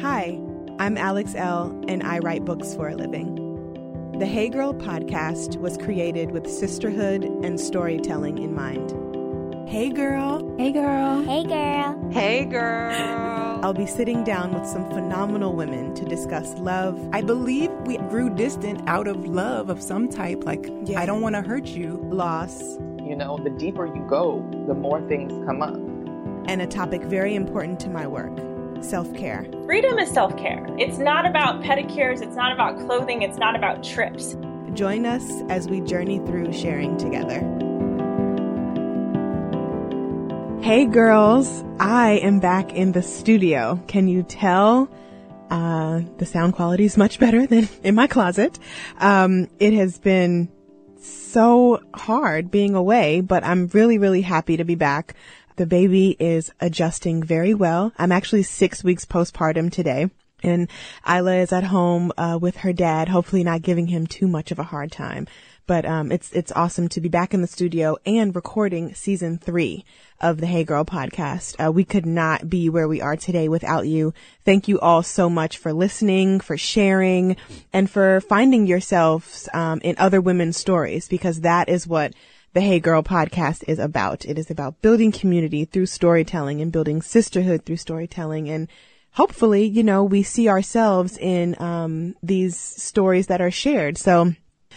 Hi, I'm Alex Elle, and I write books for a living. The Hey Girl podcast was created with sisterhood and storytelling in mind. Hey girl. Hey girl. Hey girl. Hey girl. I'll be sitting down with some phenomenal women to discuss love. I believe we grew distant out of love of some type, like, Yeah. I don't want to hurt you. loss, You know, the deeper you go, the more things come up. and a topic very important to my work self care. Freedom is self care. It's not about pedicures, it's not about clothing, it's not about trips. Join us as we journey through sharing together. Hey girls, I am back in the studio. Can you tell? Uh, the sound quality is much better than in my closet. Um, it has been so hard being away, but I'm really, really happy to be back. The baby is adjusting very well. I'm actually six weeks postpartum today. And Isla is at home uh, with her dad, hopefully not giving him too much of a hard time. But um, it's it's awesome to be back in the studio and recording season three of the Hey Girl podcast. Uh, we could not be where we are today without you. Thank you all so much for listening, for sharing, and for finding yourselves um, in other women's stories because that is what the Hey Girl podcast is about. It is about building community through storytelling and building sisterhood through storytelling and hopefully, you know, we see ourselves in um, these stories that are shared. So,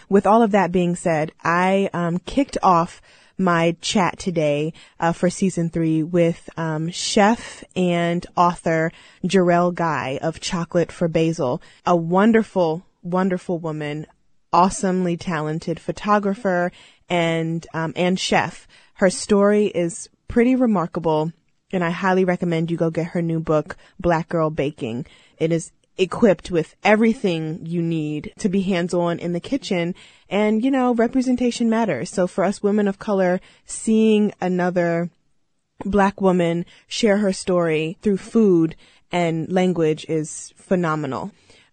with all of that being said, I um, kicked off my chat today uh, for season three with um, chef and author Jerrelle Guy of Chocolate for Basil, a wonderful, wonderful woman, awesomely talented photographer and um, and chef. Her story is pretty remarkable, and I highly recommend you go get her new book, Black Girl Baking. It is equipped with everything you need to be hands-on in the kitchen and you know representation matters so for us women of color seeing another black woman share her story through food and language is phenomenal.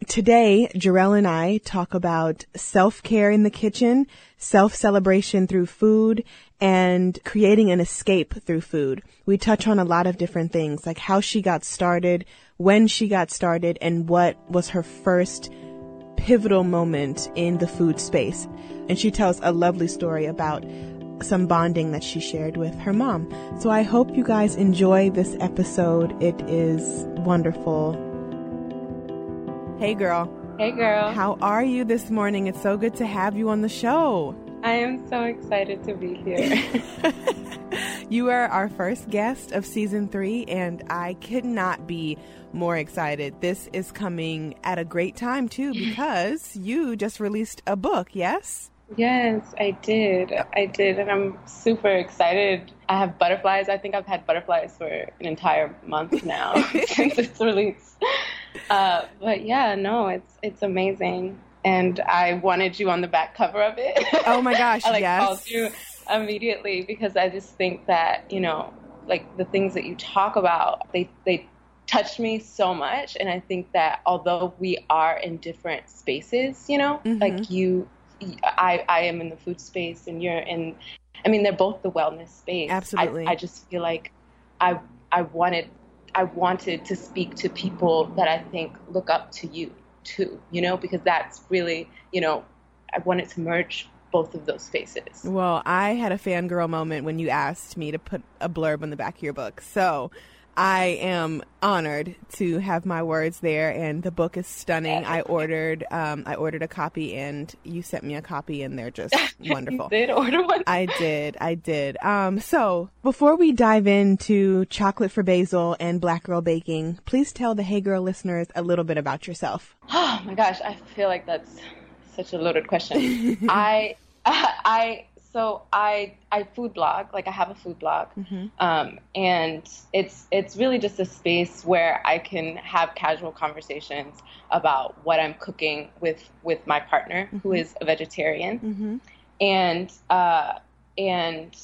Today, Jerrelle and I talk about self-care in the kitchen, self-celebration through food, and creating an escape through food. We touch on a lot of different things, like how she got started, when she got started, and what was her first pivotal moment in the food space. And she tells a lovely story about some bonding that she shared with her mom. So I hope you guys enjoy this episode. It is wonderful. Hey girl, Hey girl. how are you this morning? It's so good to have you on the show. I am so excited to be here. You are our first guest of season three, and I could not be more excited. This is coming at a great time, too, because you just released a book, yes? yes, I did. I did. And I'm super excited. I have butterflies. I think I've had butterflies for an entire month now since its release. Uh, but yeah, no, it's it's amazing. And I wanted you on the back cover of it. Oh my gosh, I like yes. called you immediately because I just think that, you know, like the things that you talk about, they they touch me so much and I think that although we are in different spaces, you know, Mhm. like you I I am in the food space and you're in I mean they're both the wellness space. I- Absolutely. I, just feel like I I wanted I wanted to speak to people that I think look up to you too, you know, because that's really, you know, I wanted to merge both of those spaces. Well, I had a fangirl moment when you asked me to put a blurb on the back of your book. So I am honored to have my words there, and the book is stunning. I ordered, um, I ordered a copy, and you sent me a copy, and they're just wonderful. You did order one? I did, I did. Um, so before we dive into chocolate for basil and black girl baking, please tell the Hey Girl listeners a little bit about yourself. Oh my gosh, I feel like that's such a loaded question. I, I, so I, I food blog. Like I have a food blog, um, and it's it's really just a space where I can have casual conversations about what I'm cooking with with my partner, who is a vegetarian, Mm-hmm. and uh, and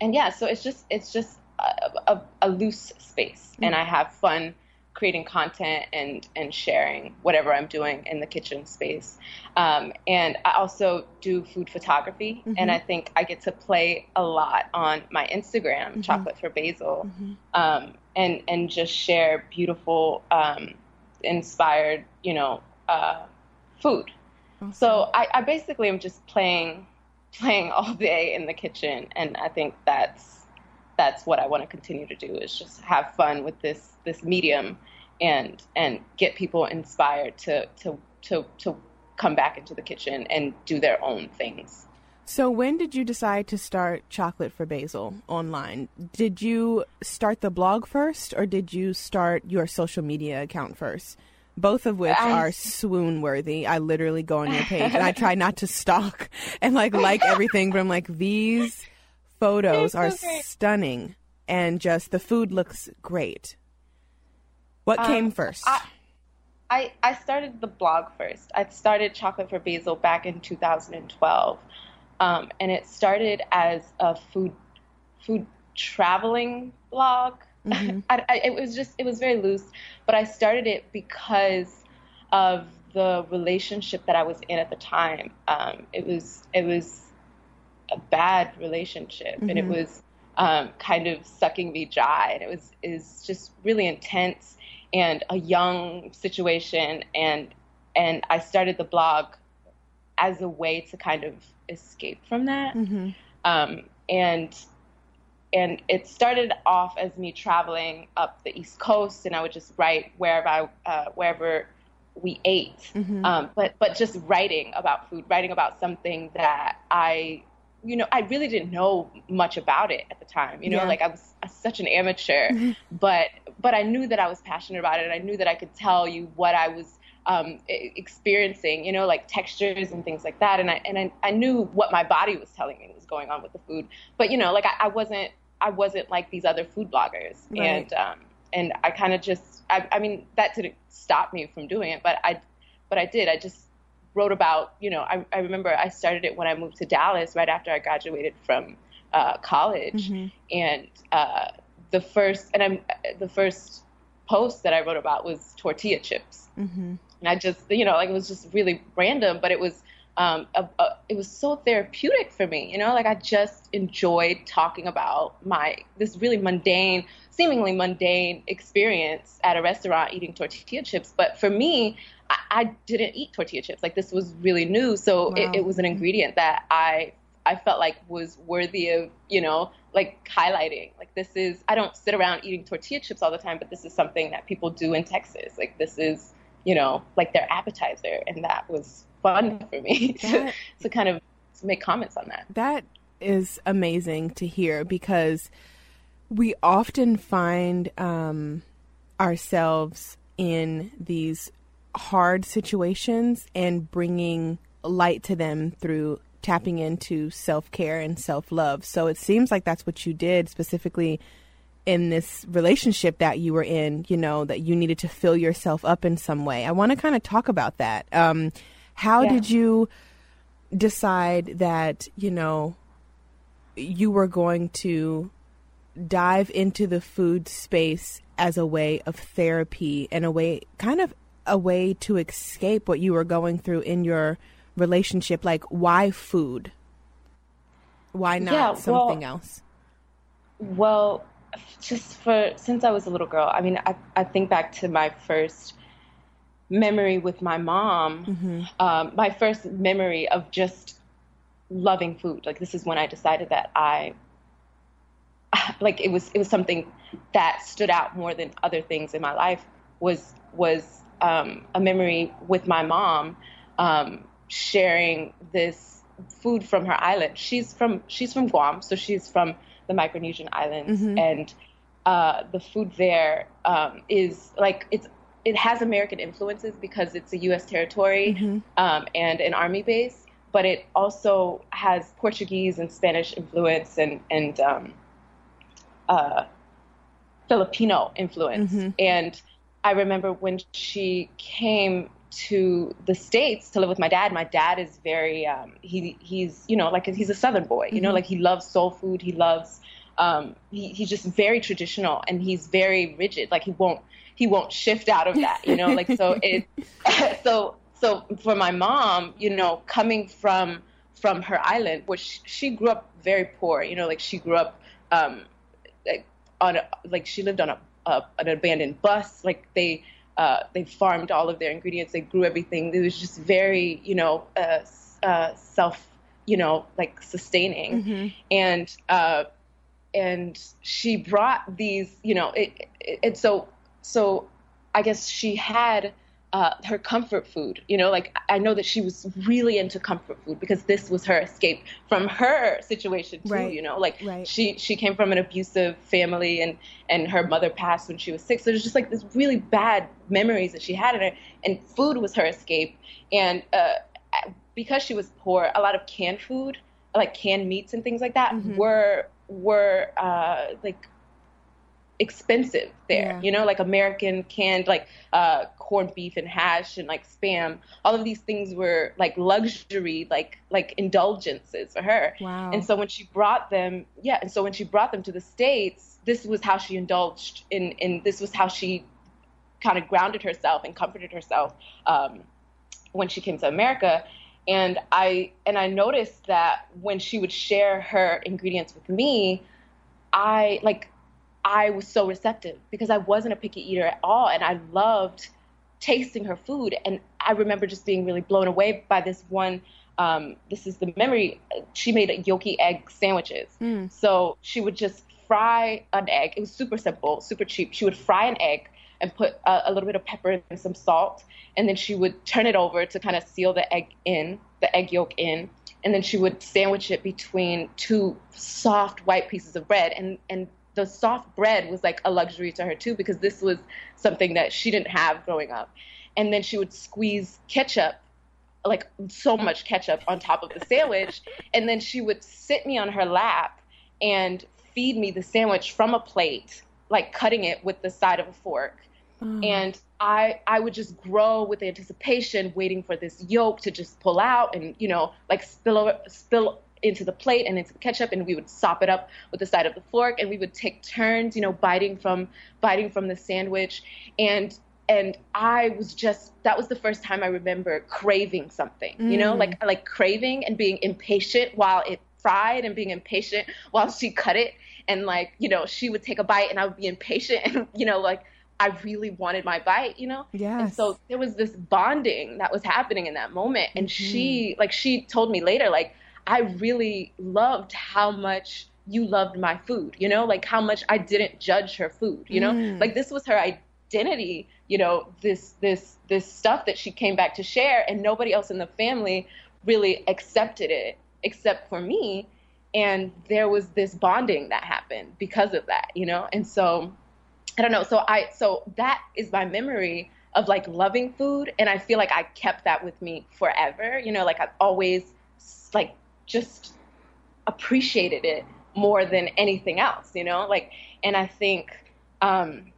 and yeah, so it's just it's just a, a, a loose space, and I have fun creating content and and sharing whatever I'm doing in the kitchen space. Um, and I also do food photography, and I think I get to play a lot on my Instagram, Chocolate for Basil, um, and and just share beautiful um, inspired, you know, uh, food. Okay. So I, I basically am just playing playing all day in the kitchen, and I think that's that's what I want to continue to do is just have fun with this this medium and and get people inspired to to to to come back into the kitchen and do their own things. So, when did you decide to start Chocolate for Basil online? Did you start the blog first, or did you start your social media account first? Both of which I... are swoon worthy. I literally go on your page and I try not to stalk and like like everything, but I'm like these photos are stunning and just the food looks great. What um, came first? I, I I started the blog first. I started Chocolate for Basil back in 2012 um, and it started as a food food traveling blog. Mm-hmm. I, I, it was just it was very loose, but I started it because of the relationship that I was in at the time. Um, it was it was a bad relationship, mm-hmm. and it mm-hmm. was um, kind of sucking me dry, and it was is just really intense and a young situation, and and I started the blog as a way to kind of escape from that. Mm-hmm. Um, and and it started off as me traveling up the East Coast, and I would just write wherever I, uh, wherever we ate, mm-hmm. um, but but just writing about food, writing about something that I, you know, I really didn't know much about it at the time. You know, yeah. like I was such an amateur, but but I knew that I was passionate about it, and I knew that I could tell you what I was um, experiencing, you know, like textures and things like that. And I and I, I knew what my body was telling me was going on with the food, but you know, like I, I wasn't I wasn't like these other food bloggers, right. and um, and I kind of just I, I mean that didn't stop me from doing it, but I but I did. I just wrote about you know I, I remember I started it when I moved to Dallas right after I graduated from uh, college, mm-hmm. and uh, the first and I'm the first post that I wrote about was tortilla chips. Mm-hmm and I just you know like it was just really random, but it was um, a, a, it was so therapeutic for me. You know, like I just enjoyed talking about my this really mundane, seemingly mundane experience at a restaurant eating tortilla chips. But for me, I, I didn't eat tortilla chips. Like this was really new, so wow. it, it was an ingredient that I I felt like was worthy of you know like highlighting. Like this is I don't sit around eating tortilla chips all the time, but this is something that people do in Texas. Like this is you know, like their appetizer. And that was fun for me to, to kind of make comments on that. That is amazing to hear because we often find um, ourselves in these hard situations and bringing light to them through tapping into self care and self love. So it seems like that's what you did specifically in this relationship that you were in, you know, that you needed to fill yourself up in some way. I want to kind of talk about that. Um, how yeah. did you decide that, you know, you were going to dive into the food space as a way of therapy and a way, kind of a way to escape what you were going through in your relationship? Like, why food? Why not yeah, something well, else? Well, just for since I was a little girl. I mean, I I think back to my first memory with my mom. Mm-hmm. Um, my first memory of just loving food. Like this is when I decided that I like it was it was something that stood out more than other things in my life was was um, a memory with my mom um, sharing this food from her island. She's from she's from Guam, so she's from the Micronesian islands, mm-hmm. and uh, the food there um, is like it's it has American influences because it's a U.S. territory mm-hmm. um, and an army base, but it also has Portuguese and Spanish influence and and um, uh, Filipino influence. Mm-hmm. And I remember when she came to the states to live with my dad. My dad is very um, he he's you know like he's a Southern boy. You mm-hmm. know like he loves soul food. He loves um, he, he's just very traditional and he's very rigid. Like he won't he won't shift out of that. You know like so it so so for my mom you know coming from from her island which she grew up very poor. You know like she grew up um, on a, like she lived on a, a an abandoned bus like they uh, they farmed all of their ingredients, they grew everything. It was just very, you know, uh, uh, self, you know, like sustaining, Mm-hmm. and uh, and she brought these, you know, it, it, it so so I guess she had uh, her comfort food. You know, like I know that she was really into comfort food because this was her escape from her situation too. Right. You know, like Right. she she came from an abusive family and and her mother passed when she was six. So there's just like this really bad memories that she had in her, and food was her escape. And uh, because she was poor, a lot of canned food, like canned meats and things like that, Mhm. were were uh, like expensive there. Yeah. You know, like American canned like uh, corned beef and hash and like spam. All of these things were like luxury, like like indulgences for her. Wow. And so when she brought them, yeah, and so when she brought them to the states, this was how she indulged in. In this was how she kind of grounded herself and comforted herself um, when she came to America. And I and I noticed that when she would share her ingredients with me, I like I was so receptive because I wasn't a picky eater at all, and I loved tasting her food. And I remember just being really blown away by this one. Um, this is the memory. She made yolky egg sandwiches. Mm. So she would just fry an egg. It was super simple, super cheap. She would fry an egg and put a, a little bit of pepper and some salt, and then she would turn it over to kind of seal the egg in, the egg yolk in, and then she would sandwich it between two soft white pieces of bread. And and the soft bread was like a luxury to her too because this was something that she didn't have growing up. And then she would squeeze ketchup like so much ketchup on top of the sandwich and then she would sit me on her lap and feed me the sandwich from a plate like cutting it with the side of a fork Oh. and I I would just grow with anticipation, waiting for this yolk to just pull out and you know like spill over, spill into the plate and into the ketchup, and we would sop it up with the side of the fork, and we would take turns, you know, biting from biting from the sandwich, and and I was just that was the first time I remember craving something, you know, Mm. like like craving and being impatient while it fried and being impatient while she cut it and like you know she would take a bite and I would be impatient and you know like I really wanted my bite, you know? And Yes. so there was this bonding that was happening in that moment. And she, like, she told me later, like, I really loved how much you loved my food, you know? Like, how much I didn't judge her food, you know? Mm. Like, this was her identity, you know, this, this, this stuff that she came back to share, and nobody else in the family really accepted it except for me. And there was this bonding that happened because of that, you know? And so, I don't know. So I so that is my memory of like loving food, and I feel like I kept that with me forever. You know, like I've always like just appreciated it more than anything else. You know, like, and I think, um,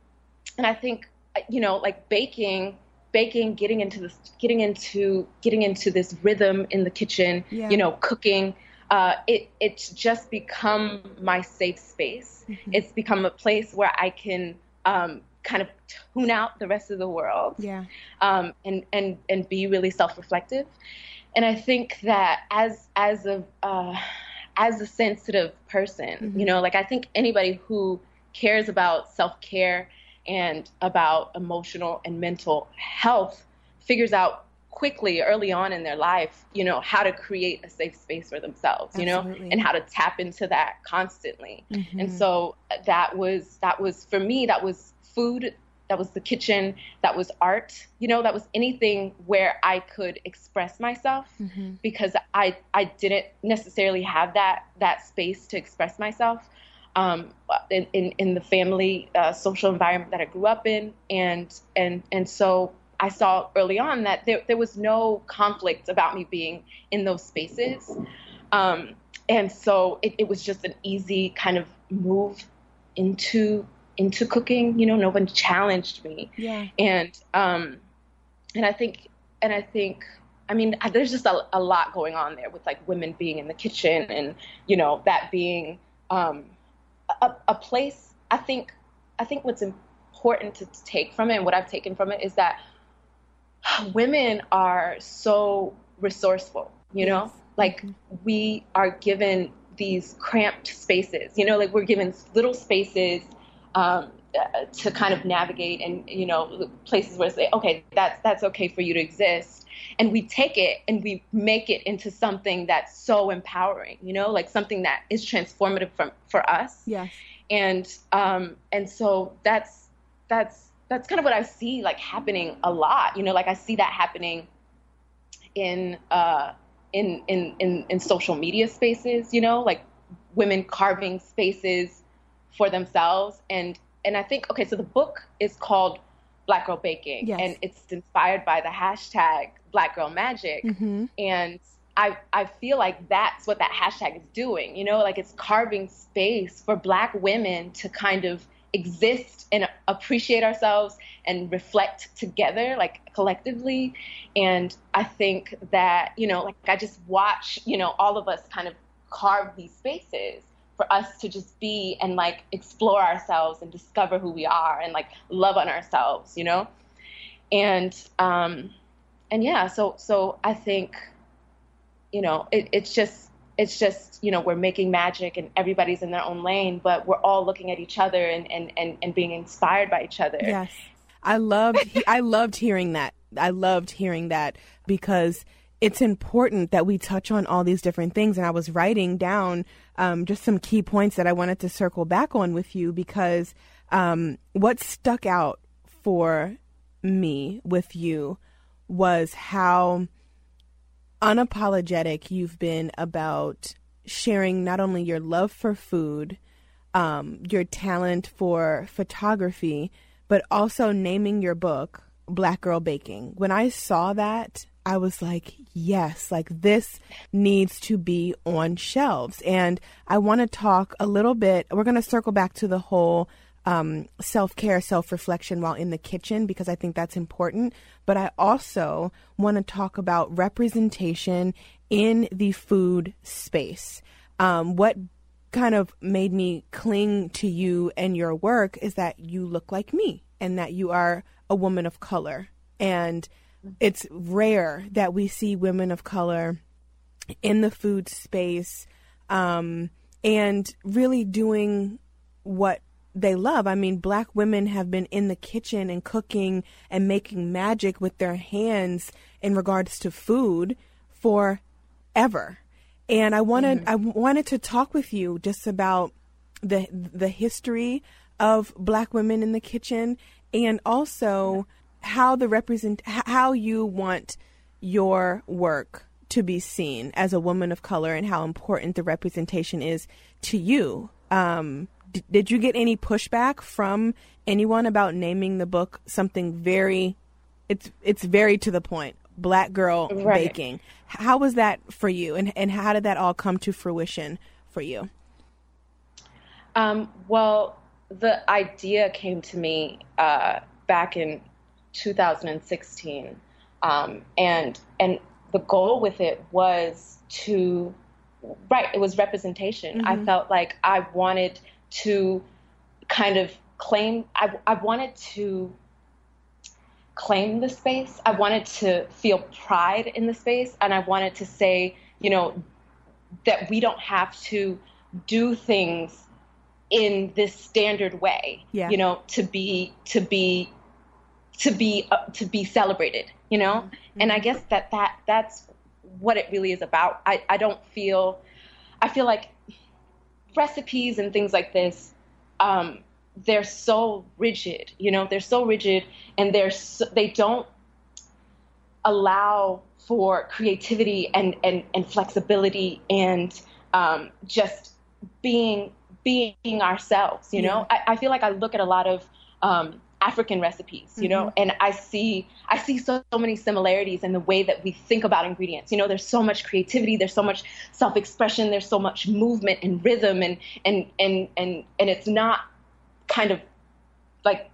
and I think, you know, like baking, baking, getting into this, getting into, getting into this rhythm in the kitchen. Yeah. You know, cooking. Uh, it it's just become my safe space. Mhm. It's become a place where I can um, kind of tune out the rest of the world yeah. um, and and and be really self-reflective. And I think that as as a uh, as a sensitive person, Mhm. you know, like I think anybody who cares about self-care and about emotional and mental health figures out quickly early on in their life, you know, how to create a safe space for themselves, you know, and how to tap into that constantly. Mhm. And so that was that was for me that was food, that was the kitchen, that was art, you know, that was anything where I could express myself Mhm. because I I didn't necessarily have that that space to express myself um, in, in in the family uh, social environment that I grew up in, and and and so I saw early on that there there was no conflict about me being in those spaces, um, and so it, it was just an easy kind of move into into cooking. You know, no one challenged me Yeah. and um and i think and i think i mean there's just a, a lot going on there with like women being in the kitchen and you know that being um a, a place i think i think what's important to take from it and what i've taken from it is that women are so resourceful you know Yes. like we are given these cramped spaces you know like we're given little spaces um, to kind of navigate and you know places where say okay that's that's okay for you to exist. And we take it and we make it into something that's so empowering you know like something that is transformative from for us. Yes. And um and so that's that's that's kind of what i see like happening a lot. You know like i see that happening in uh in in in, in social media spaces you know like women carving spaces for themselves and and I think okay, so the book is called Black Girl Baking, yes. and it's inspired by the hashtag Black Girl Magic, mm-hmm. and I I feel like that's what that hashtag is doing. You know, like it's carving space for Black women to kind of exist and appreciate ourselves and reflect together like collectively and i think that you know like i just watch you know all of us kind of carve these spaces for us to just be and like explore ourselves and discover who we are and like love on ourselves, you know? And um and yeah, so so I think you know, it, it's just it's just, you know, we're making magic and everybody's in their own lane, but we're all looking at each other and and and, and being inspired by each other. Yes. I loved I loved hearing that. I loved hearing that because it's important that we touch on all these different things. And I was writing down um, just some key points that I wanted to circle back on with you because um, what stuck out for me with you was how unapologetic you've been about sharing not only your love for food, um, your talent for photography, but also naming your book Black Girl Baking. When I saw that, I was like, yes, like this needs to be on shelves. And I want to talk a little bit. We're going to circle back to the whole um, self care, self reflection while in the kitchen because I think that's important. But I also want to talk about representation in the food space. Um, what kind of made me cling to you and your work is that you look like me and that you are a woman of color. And it's rare that we see women of color in the food space um, and really doing what they love. I mean, black women have been in the kitchen and cooking and making magic with their hands in regards to food forever. And I wanted mm-hmm. I wanted to talk with you just about the the history of black women in the kitchen and also how the represent how you want your work to be seen as a woman of color and how important the representation is to you. Um, d- did you get any pushback from anyone about naming the book something very it's it's very to the point black girl right. baking how was that for you and and how did that all come to fruition for you um, well the idea came to me uh, back in 2016, um, and and the goal with it was to right it was representation. Mm-hmm. I felt like I wanted to kind of claim I, I wanted to claim the space. I wanted to feel pride in the space, and I wanted to say, you know, that we don't have to do things in this standard way, yeah. you know, to be to be to be uh, to be celebrated you know? Mm-hmm. and i guess that that that's what it really is about. I i don't feel i feel like recipes and things like this um they're so rigid you know? They're so rigid and they're so, they don't allow for creativity and and, and flexibility and um, just being being ourselves you know? I, I feel like i look at a lot of um, African recipes, you know, mm-hmm. and I see I see so, so many similarities in the way that we think about ingredients. You know, there's so much creativity, there's so much self-expression, there's so much movement and rhythm and and and and and it's not kind of like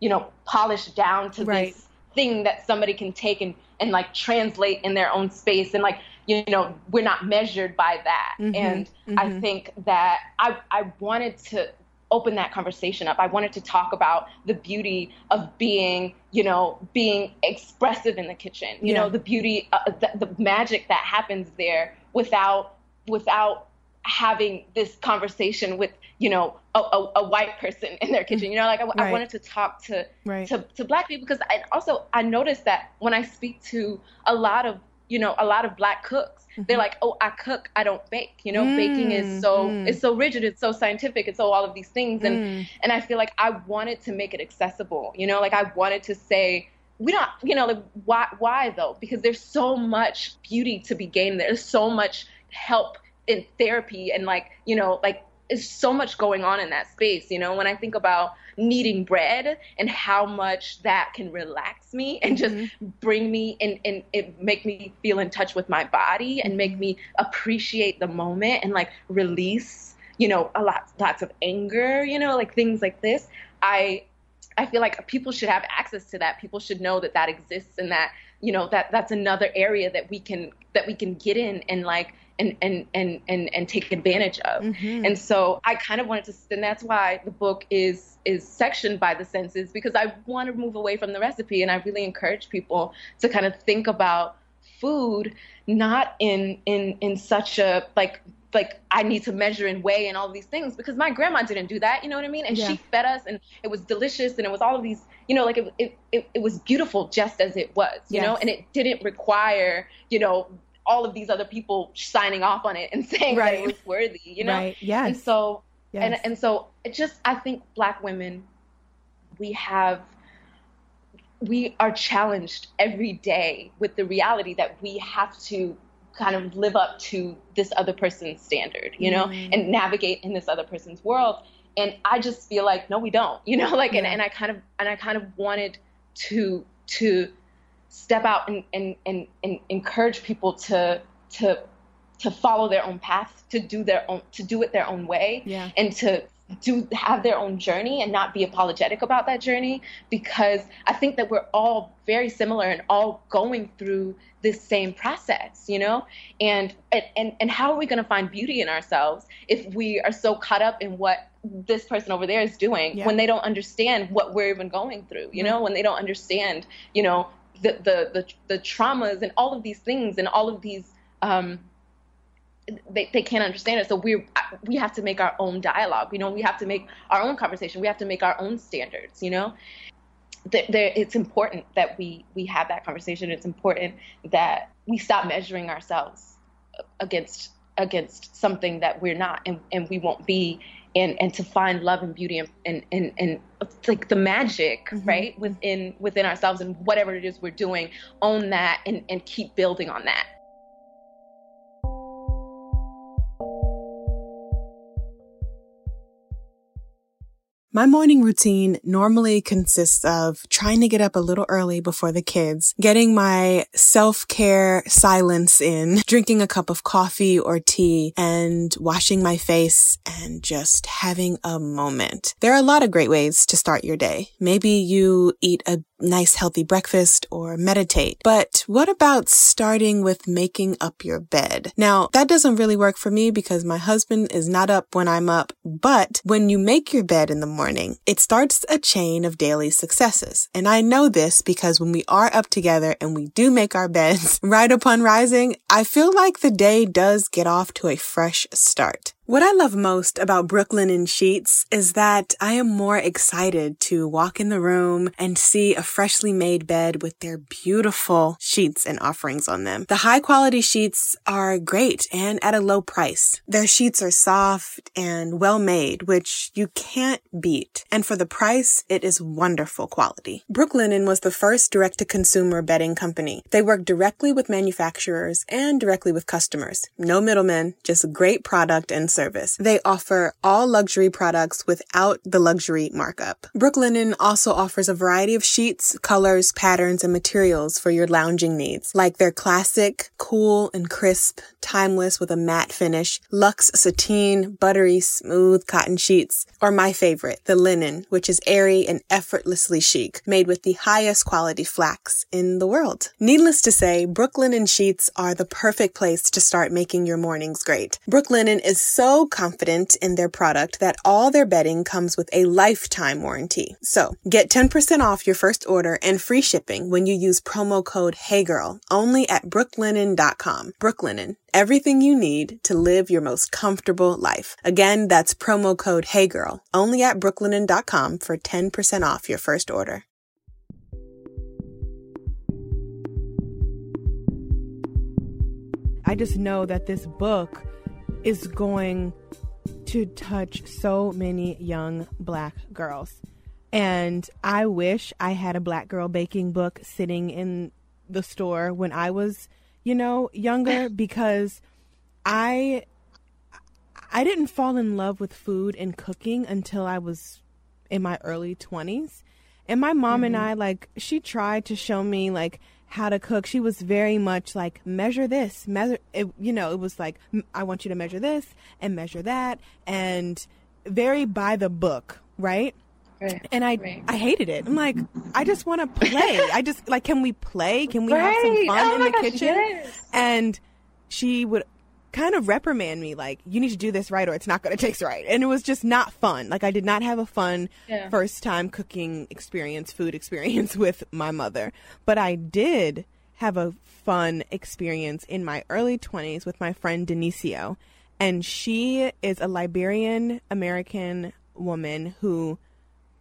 you know, polished down to right. this thing that somebody can take and and like translate in their own space and like you know we're not measured by that mm-hmm. and mm-hmm. i think that i i wanted to open that conversation up. I wanted to talk about the beauty of being, you know, being expressive in the kitchen. You yeah. know, the beauty, uh, the, the magic that happens there without without having this conversation with you know a, a, a white person in their kitchen. You know, like I, Right. I wanted to talk to Right. to to black people because I also I noticed that when I speak to a lot of you know a lot of black cooks, they're like, oh, I cook, I don't bake. You know, baking is so Mm, mm. it's so rigid, it's so scientific, it's so all of these things, and Mm. and I feel like I wanted to make it accessible. You know, like I wanted to say. We don't, you know, like why? Why though? Because there's so much beauty to be gained. There's so much help in therapy, and like, you know, like there's so much going on in that space. You know, when I think about kneading bread and how much that can relax me and just mm-hmm. bring me and, and it make me feel in touch with my body and make mm-hmm. me appreciate the moment and like release, you know, a lot lots of anger, you know, like things like this. I I feel like people should have access to that. People should know that that exists and that you know that that's another area that we can that we can get in and like and and and and, and take advantage of. Mhm. And so I kind of wanted to, and that's why the book is is sectioned by the senses because I want to move away from the recipe, and I really encourage people to kind of think about food not in in in such a like like I need to measure and weigh and all these things because my grandma didn't do that, you know what I mean? And Yeah. she fed us and it was delicious and it was all of these, you know, like it it, it, it was beautiful just as it was, you know, and it didn't require, you know, all of these other people signing off on it and saying that Right. it was worthy, you know? Right. Yes. And so yes. and and so it just I think black women we have we are challenged every day with the reality that we have to kind of live up to this other person's standard, you know, Mm. and navigate in this other person's world. And I just feel like no, we don't, you know, like and, and I kind of and I kind of wanted to to step out and, and, and, and encourage people to to to follow their own path, to do their own to do it their own way yeah. and to do have their own journey and not be apologetic about that journey because I think that we're all very similar and all going through this same process, you know? And and and, how are we going to find beauty in ourselves if we are so caught up in what this person over there is doing Yeah. when they don't understand what we're even going through, you know, when they don't understand, you know, the the the, the traumas and all of these things and all of these um they, they can't understand it. So we we have to make our own dialogue. You know, we have to make our own conversation. We have to make our own standards. You know, there, it's important that we we have that conversation. It's important that we stop measuring ourselves against against something that we're not and, and we won't be. And, and to find love and beauty and, and, and, and like the magic mm-hmm. right within within ourselves and whatever it is we're doing own that and, and keep building on that My morning routine normally consists of trying to get up a little early before the kids, getting my self-care silence in, drinking a cup of coffee or tea, and washing my face and just having a moment. There are a lot of great ways to start your day. Maybe you eat a nice healthy breakfast or meditate. But what about starting with making up your bed? Now, that doesn't really work for me because my husband is not up when I'm up. But when you make your bed in the morning, it starts a chain of daily successes. And I know this because when we are up together and we do make our beds right upon rising, I feel like the day does get off to a fresh start. What I love most about Brooklinen Sheets is that I am more excited to walk in the room and see a freshly made bed with their beautiful sheets and offerings on them. The high quality sheets are great and at a low price. Their sheets are soft and well made, which you can't beat. And for the price, it is wonderful quality. Brooklinen was the first direct to consumer bedding company. They work directly with manufacturers and directly with customers. No middlemen, just great product and service. They offer all luxury products without the luxury markup. Brooklinen also offers a variety of sheets, colors, patterns, and materials for your lounging needs, like their classic, cool and crisp, timeless with a matte finish, luxe sateen, buttery, smooth cotton sheets, or my favorite, the linen, which is airy and effortlessly chic, made with the highest quality flax in the world. Needless to say, Brooklinen sheets are the perfect place to start making your mornings great. Brooklinen is so so confident in their product that all their bedding comes with a lifetime warranty. So get 10% off your first order and free shipping when you use promo code HeyGirl only at brooklinen.com. Brooklinen, everything you need to live your most comfortable life. Again, that's promo code HeyGirl only at brooklinen.com for 10% off your first order. I just know that this book is going to touch so many young black girls. And I wish I had a black girl baking book sitting in the store when I was, you know, younger because I I didn't fall in love with food and cooking until I was in my early 20s. And my mom mm-hmm. and I like she tried to show me like how to cook, she was very much like measure this, measure. It, you know, it was like I want you to measure this and measure that, and very by the book, right? Right, and I right. I hated it. I'm like, I just want to play. I just like, can we play? Can we right. have some fun oh in the gosh, kitchen? Yes. And she would kind of reprimand me like you need to do this right or it's not going to taste right. And it was just not fun. Like i did not have a fun yeah. first time cooking experience food experience with my mother. But i did have a fun experience in my early 20s with my friend denicio. And she is a liberian american woman who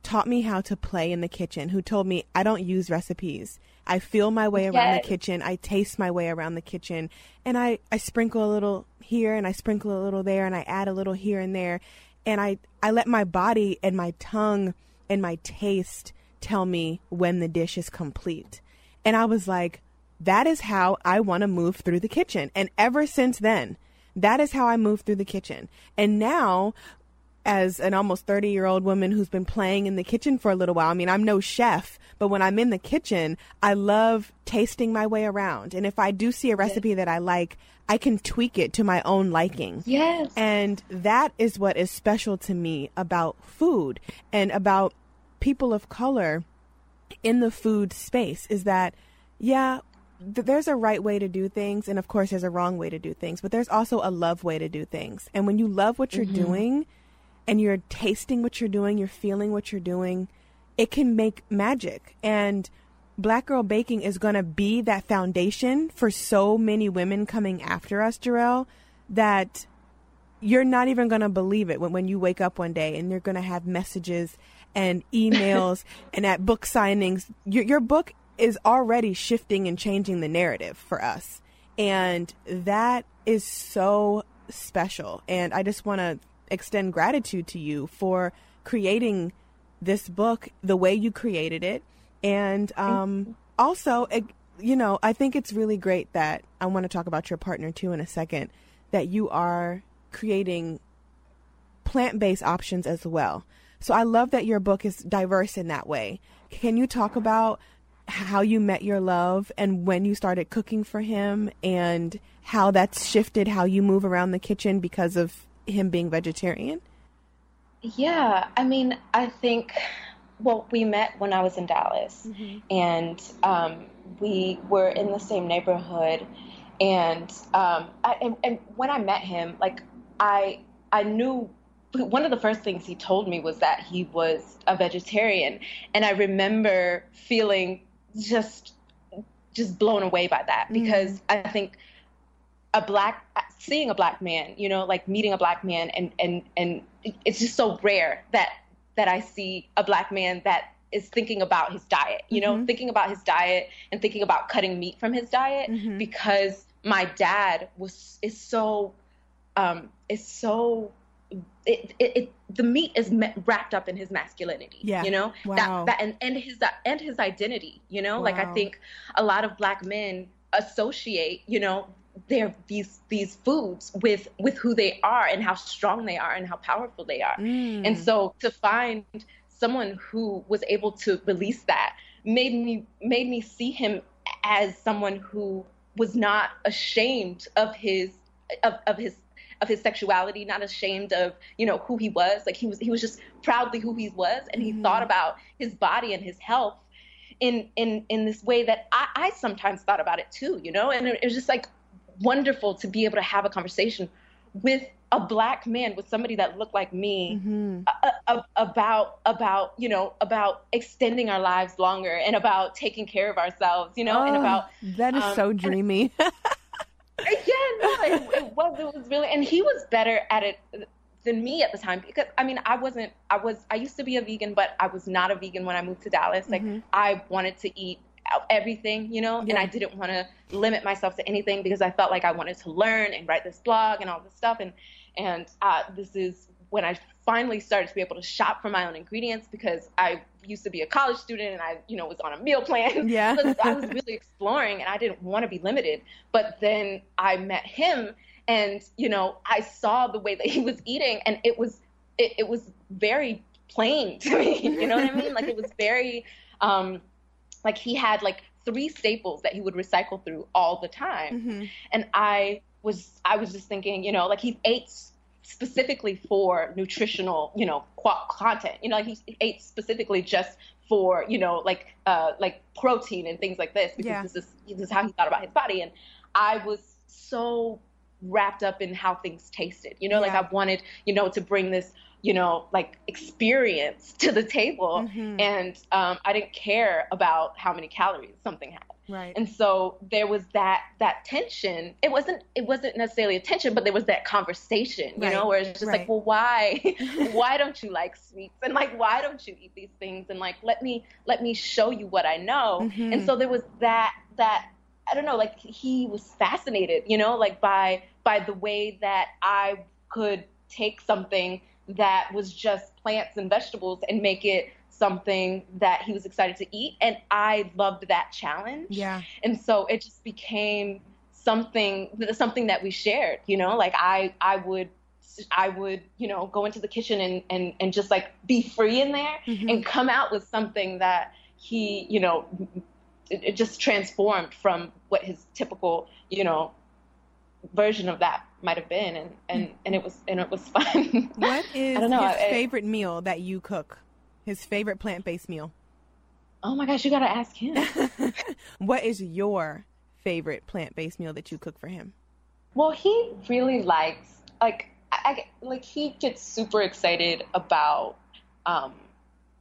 taught me how to play in the kitchen who told me i don't use recipes I feel my way around yes. the kitchen. I taste my way around the kitchen. And I, I sprinkle a little here and I sprinkle a little there and I add a little here and there. And I, I let my body and my tongue and my taste tell me when the dish is complete. And I was like, that is how I want to move through the kitchen. And ever since then, that is how I move through the kitchen. And now as an almost 30 year old woman who's been playing in the kitchen for a little while. I mean, I'm no chef, but when I'm in the kitchen, I love tasting my way around. And if I do see a recipe that I like, I can tweak it to my own liking. Yes. And that is what is special to me about food and about people of color in the food space is that, yeah, there's a right way to do things and of course there's a wrong way to do things but there's also a love way to do things and when you love what you're mm-hmm. doing and you're tasting what you're doing, you're feeling what you're doing, it can make magic. And Black Girl Baking is going to be that foundation for so many women coming after us, Jerrelle, that you're not even going to believe it when, when you wake up one day and you're going to have messages and emails and at book signings. Your, your book is already shifting and changing the narrative for us. And that is so special. And I just want to extend gratitude to you for creating this book the way you created it. And um, also, you know, I think it's really great that I want to talk about your partner too in a second, that you are creating plant based options as well. So I love that your book is diverse in that way. Can you talk about how you met your love and when you started cooking for him and how that's shifted how you move around the kitchen because of him being vegetarian? Yeah, I mean, I think, well, we met when I was in Dallas, mm-hmm. and um, we were in the same neighborhood. And, um, I, and and when I met him, like I I knew one of the first things he told me was that he was a vegetarian, and I remember feeling just just blown away by that mm-hmm. because mm-hmm. I think a black seeing a black man you know like meeting a black man and and and it's just so rare that that i see a black man that is thinking about his diet you know mm-hmm. thinking about his diet and thinking about cutting meat from his diet mm-hmm. because my dad was is so um is so it, it, it, the meat is wrapped up in his masculinity yeah. you know wow. that, that and, and his and his identity you know wow. like i think a lot of black men associate you know they're these these foods with with who they are and how strong they are and how powerful they are. Mm. And so to find someone who was able to release that made me made me see him as someone who was not ashamed of his of, of his of his sexuality, not ashamed of you know who he was. Like he was he was just proudly who he was, and he mm. thought about his body and his health in in in this way that I, I sometimes thought about it too. You know, and it, it was just like wonderful to be able to have a conversation with a black man with somebody that looked like me mm-hmm. a, a, about about you know about extending our lives longer and about taking care of ourselves you know oh, and about that is um, so dreamy and, yeah no it, it, was it was really and he was better at it than me at the time because I mean I wasn't I was I used to be a vegan but I was not a vegan when I moved to Dallas like mm-hmm. I wanted to eat everything, you know, yeah. and I didn't want to limit myself to anything because I felt like I wanted to learn and write this blog and all this stuff. And and uh, this is when I finally started to be able to shop for my own ingredients because I used to be a college student and I, you know, was on a meal plan. Yeah. so I was really exploring and I didn't want to be limited. But then I met him and, you know, I saw the way that he was eating and it was it, it was very plain to me. You know what I mean? Like it was very um like he had like three staples that he would recycle through all the time. Mm-hmm. And I was I was just thinking, you know, like he ate specifically for nutritional, you know, qu- content. You know, like he ate specifically just for, you know, like uh like protein and things like this because yeah. this is this is how he thought about his body and I was so wrapped up in how things tasted. You know, yeah. like I wanted, you know, to bring this you know, like experience to the table. Mm-hmm. And um, I didn't care about how many calories something had. Right. And so there was that that tension. It wasn't it wasn't necessarily a tension, but there was that conversation, you right. know, where it's just right. like, well, why why don't you like sweets? And like why don't you eat these things? And like let me let me show you what I know. Mm-hmm. And so there was that that I don't know, like he was fascinated, you know, like by by the way that I could take something that was just plants and vegetables and make it something that he was excited to eat. And I loved that challenge. Yeah. And so it just became something something that we shared, you know, like I I would I would, you know, go into the kitchen and, and, and just like be free in there mm-hmm. and come out with something that he, you know, it, it just transformed from what his typical, you know, version of that might have been and and and it was and it was fun. What is I don't know, his I, favorite meal that you cook? His favorite plant-based meal? Oh my gosh you gotta ask him. What is your favorite plant-based meal that you cook for him? Well he really likes like I, like he gets super excited about um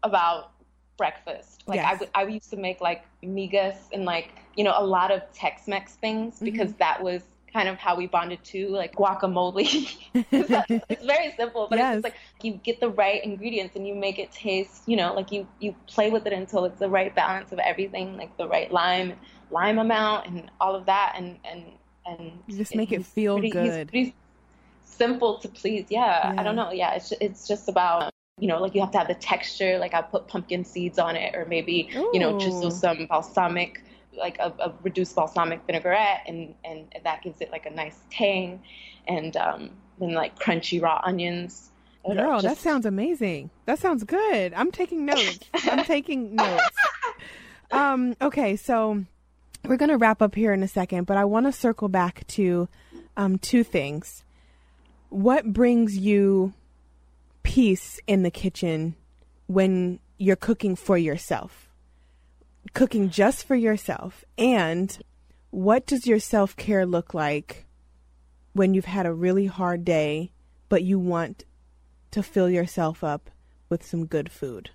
about breakfast. Like yes. I, I used to make like migas and like you know a lot of tex-mex things because mm-hmm. that was kind of how we bonded too, like guacamole. it's very simple, but yes. it's just like you get the right ingredients and you make it taste, you know, like you you play with it until it's the right balance of everything, like the right lime lime amount and all of that, and and and you just make it, it feel pretty, good. pretty simple to please. Yeah, yeah, I don't know. Yeah, it's it's just about. you know, like you have to have the texture. Like I put pumpkin seeds on it, or maybe Ooh. you know, just some balsamic like a, a, reduced balsamic vinaigrette, and, and that gives it like a nice tang, and um, then like crunchy raw onions. Girl, just... that sounds amazing. That sounds good. I'm taking notes. I'm taking notes. Um, okay, so we're gonna wrap up here in a second, but I want to circle back to um, two things. What brings you peace in the kitchen when you're cooking for yourself? Cooking just for yourself? And what does your self care look like when you've had a really hard day, but you want to fill yourself up with some good food?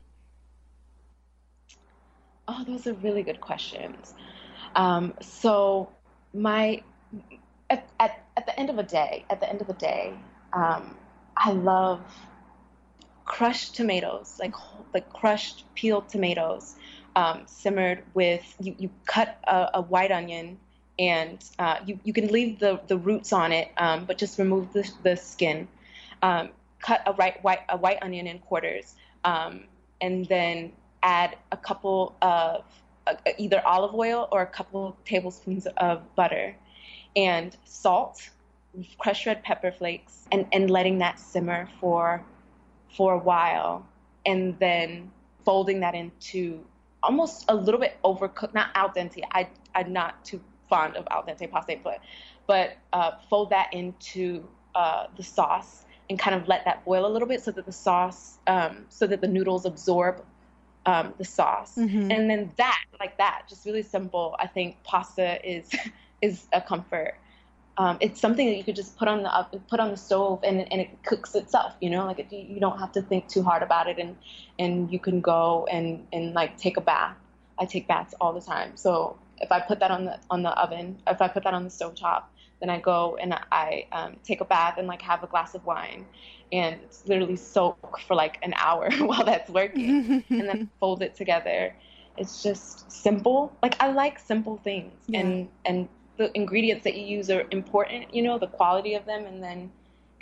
Oh, those are really good questions. Um, so, my at, at, at the end of a day, at the end of the day, um, I love crushed tomatoes, like like crushed peeled tomatoes um, simmered with you, you cut a, a white onion and uh, you, you can leave the, the roots on it, um, but just remove the, the skin. Um, cut a, right, white, a white onion in quarters, um, and then add a couple of uh, either olive oil or a couple tablespoons of butter, and salt, crushed red pepper flakes, and, and letting that simmer for for a while, and then folding that into almost a little bit overcooked, not al dente. I I'm not too fond of al dente pasta, but but uh, fold that into uh, the sauce and kind of let that boil a little bit so that the sauce, um, so that the noodles absorb um, the sauce, mm-hmm. and then that like that, just really simple. I think pasta is is a comfort. Um, it's something that you could just put on the up, put on the stove and and it cooks itself. You know, like it, you don't have to think too hard about it, and and you can go and and like take a bath. I take baths all the time, so if I put that on the on the oven, if I put that on the stove top, then I go and I um, take a bath and like have a glass of wine, and literally soak for like an hour while that's working, and then fold it together. It's just simple. Like I like simple things, yeah. and and the ingredients that you use are important. You know, the quality of them, and then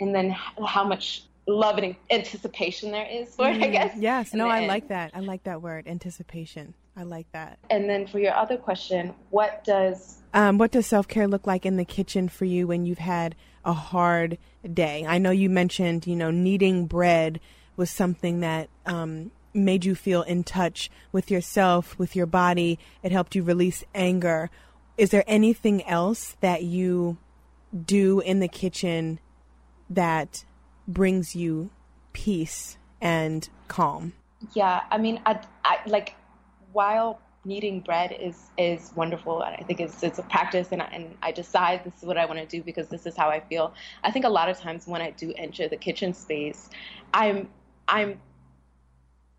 and then how much love and anticipation there is for it. Mm, I guess. Yes. No, I end. like that. I like that word, anticipation. I like that. And then for your other question, what does um, what does self care look like in the kitchen for you when you've had a hard day? I know you mentioned, you know, kneading bread was something that um, made you feel in touch with yourself, with your body. It helped you release anger is there anything else that you do in the kitchen that brings you peace and calm? Yeah, I mean, I, I like while kneading bread is is wonderful and I think it's it's a practice and I, and I decide this is what I want to do because this is how I feel. I think a lot of times when I do enter the kitchen space, I'm I'm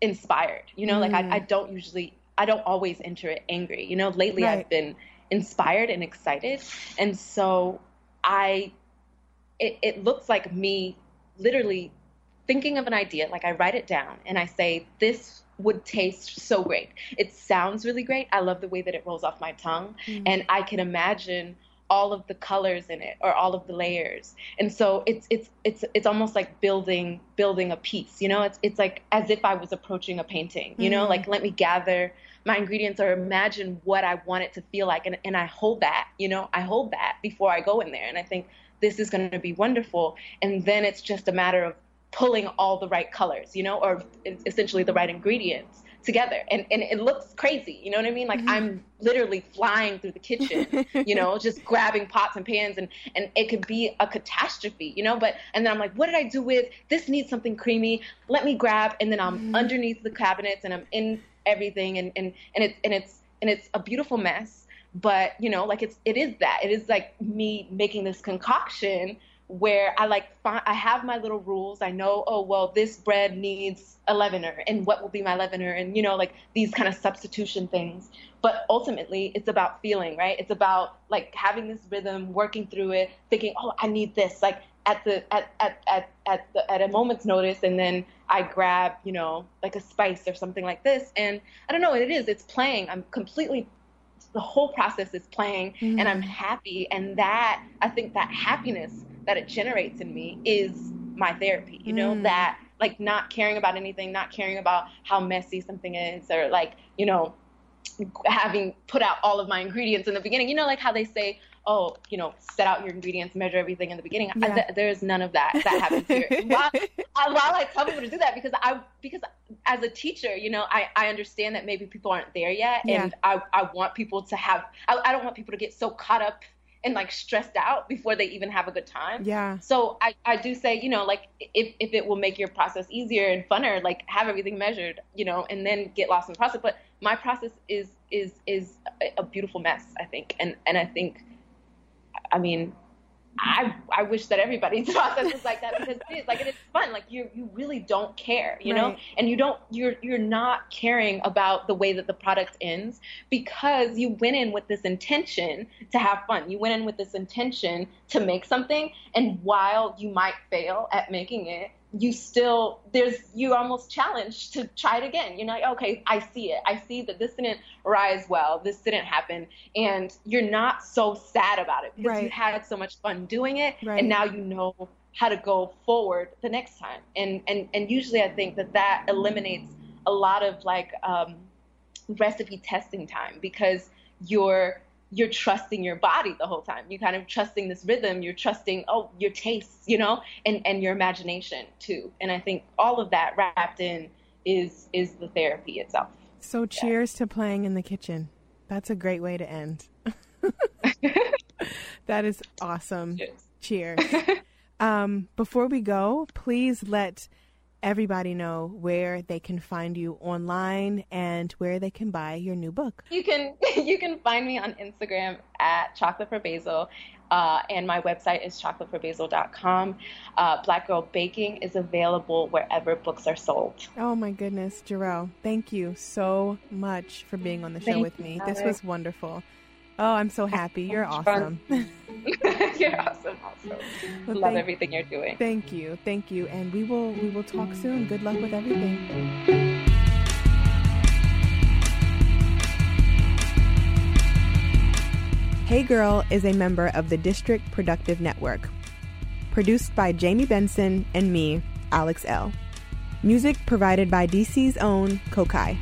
inspired. You know, mm. like I, I mm. don't usually I don't always enter it angry. You know, lately right. I've been inspired and excited. And so I, it, it looks like me literally thinking of an idea, like I write it down and I say, this would taste so great. It sounds really great. I love the way that it rolls off my tongue. Mm-hmm. And I can imagine all of the colors in it or all of the layers. And so it's it's it's it's almost like building building a piece, you know? It's it's like as if I was approaching a painting, you mm-hmm. know, like let me gather my ingredients or imagine what I want it to feel like. And, and I hold that, you know, I hold that before I go in there. And I think this is going to be wonderful. And then it's just a matter of pulling all the right colors, you know, or essentially the right ingredients together. And, and it looks crazy, you know what I mean? Like mm-hmm. I'm literally flying through the kitchen, you know, just grabbing pots and pans and, and it could be a catastrophe, you know, but, and then I'm like, what did I do with, this needs something creamy. Let me grab. And then I'm mm-hmm. underneath the cabinets and I'm in everything and and and it's and it's and it's a beautiful mess but you know like it's it is that it is like me making this concoction where I like find, I have my little rules. I know, oh well, this bread needs a leavener, and what will be my leavener, and you know, like these kind of substitution things. But ultimately, it's about feeling, right? It's about like having this rhythm, working through it, thinking, oh, I need this. Like at the at at at at, the, at a moment's notice and then I grab you know like a spice or something like this and I don't know what it is it's playing I'm completely the whole process is playing mm-hmm. and I'm happy and that I think that happiness that it generates in me is my therapy you know mm. that like not caring about anything not caring about how messy something is or like you know having put out all of my ingredients in the beginning you know like how they say oh, you know, set out your ingredients, measure everything in the beginning. Yeah. I, th- there's none of that that happens here. while, I, while I tell people to do that, because I because as a teacher, you know, I, I understand that maybe people aren't there yet, yeah. and I, I want people to have. I, I don't want people to get so caught up and like stressed out before they even have a good time. Yeah. So I, I do say, you know, like if, if it will make your process easier and funner, like have everything measured, you know, and then get lost in the process. But my process is is is a, a beautiful mess, I think. And and I think I mean, I I wish that everybody's process was like that because it is like it's fun. Like you you really don't care, you right. know, and you don't you're you're not caring about the way that the product ends because you went in with this intention to have fun. You went in with this intention to make something, and while you might fail at making it, you still there's you're almost challenged to try it again. You know okay i see it. I see that this didn't rise well. This didn't happen. And you're not so sad about it because right. you had so much fun doing it. Right. and now you know how to go forward the next time. And and and usually i think that that eliminates a lot of like um, recipe testing time because you're you're trusting your body the whole time. You're kind of trusting this rhythm. You're trusting, oh, your tastes, you know, and, and your imagination too. And I think all of that wrapped in is is the therapy itself. So cheers yeah. to playing in the kitchen. That's a great way to end. that is awesome. Cheers. cheers. um, before we go, please let everybody know where they can find you online and where they can buy your new book? You can you can find me on Instagram at chocolate for basil. Uh, and my website is chocolateforbasil.com. Uh, Black Girl Baking is available wherever books are sold. Oh my goodness, Jerrelle, thank you so much for being on the show thank with me. This was wonderful. Oh, I'm so happy. You're awesome. you're awesome also. Well, Love thank, everything you're doing. Thank you. Thank you. And we will we will talk soon. Good luck with everything. Hey Girl is a member of the District Productive Network. Produced by Jamie Benson and me, Alex Elle. Music provided by DC's own Kokai.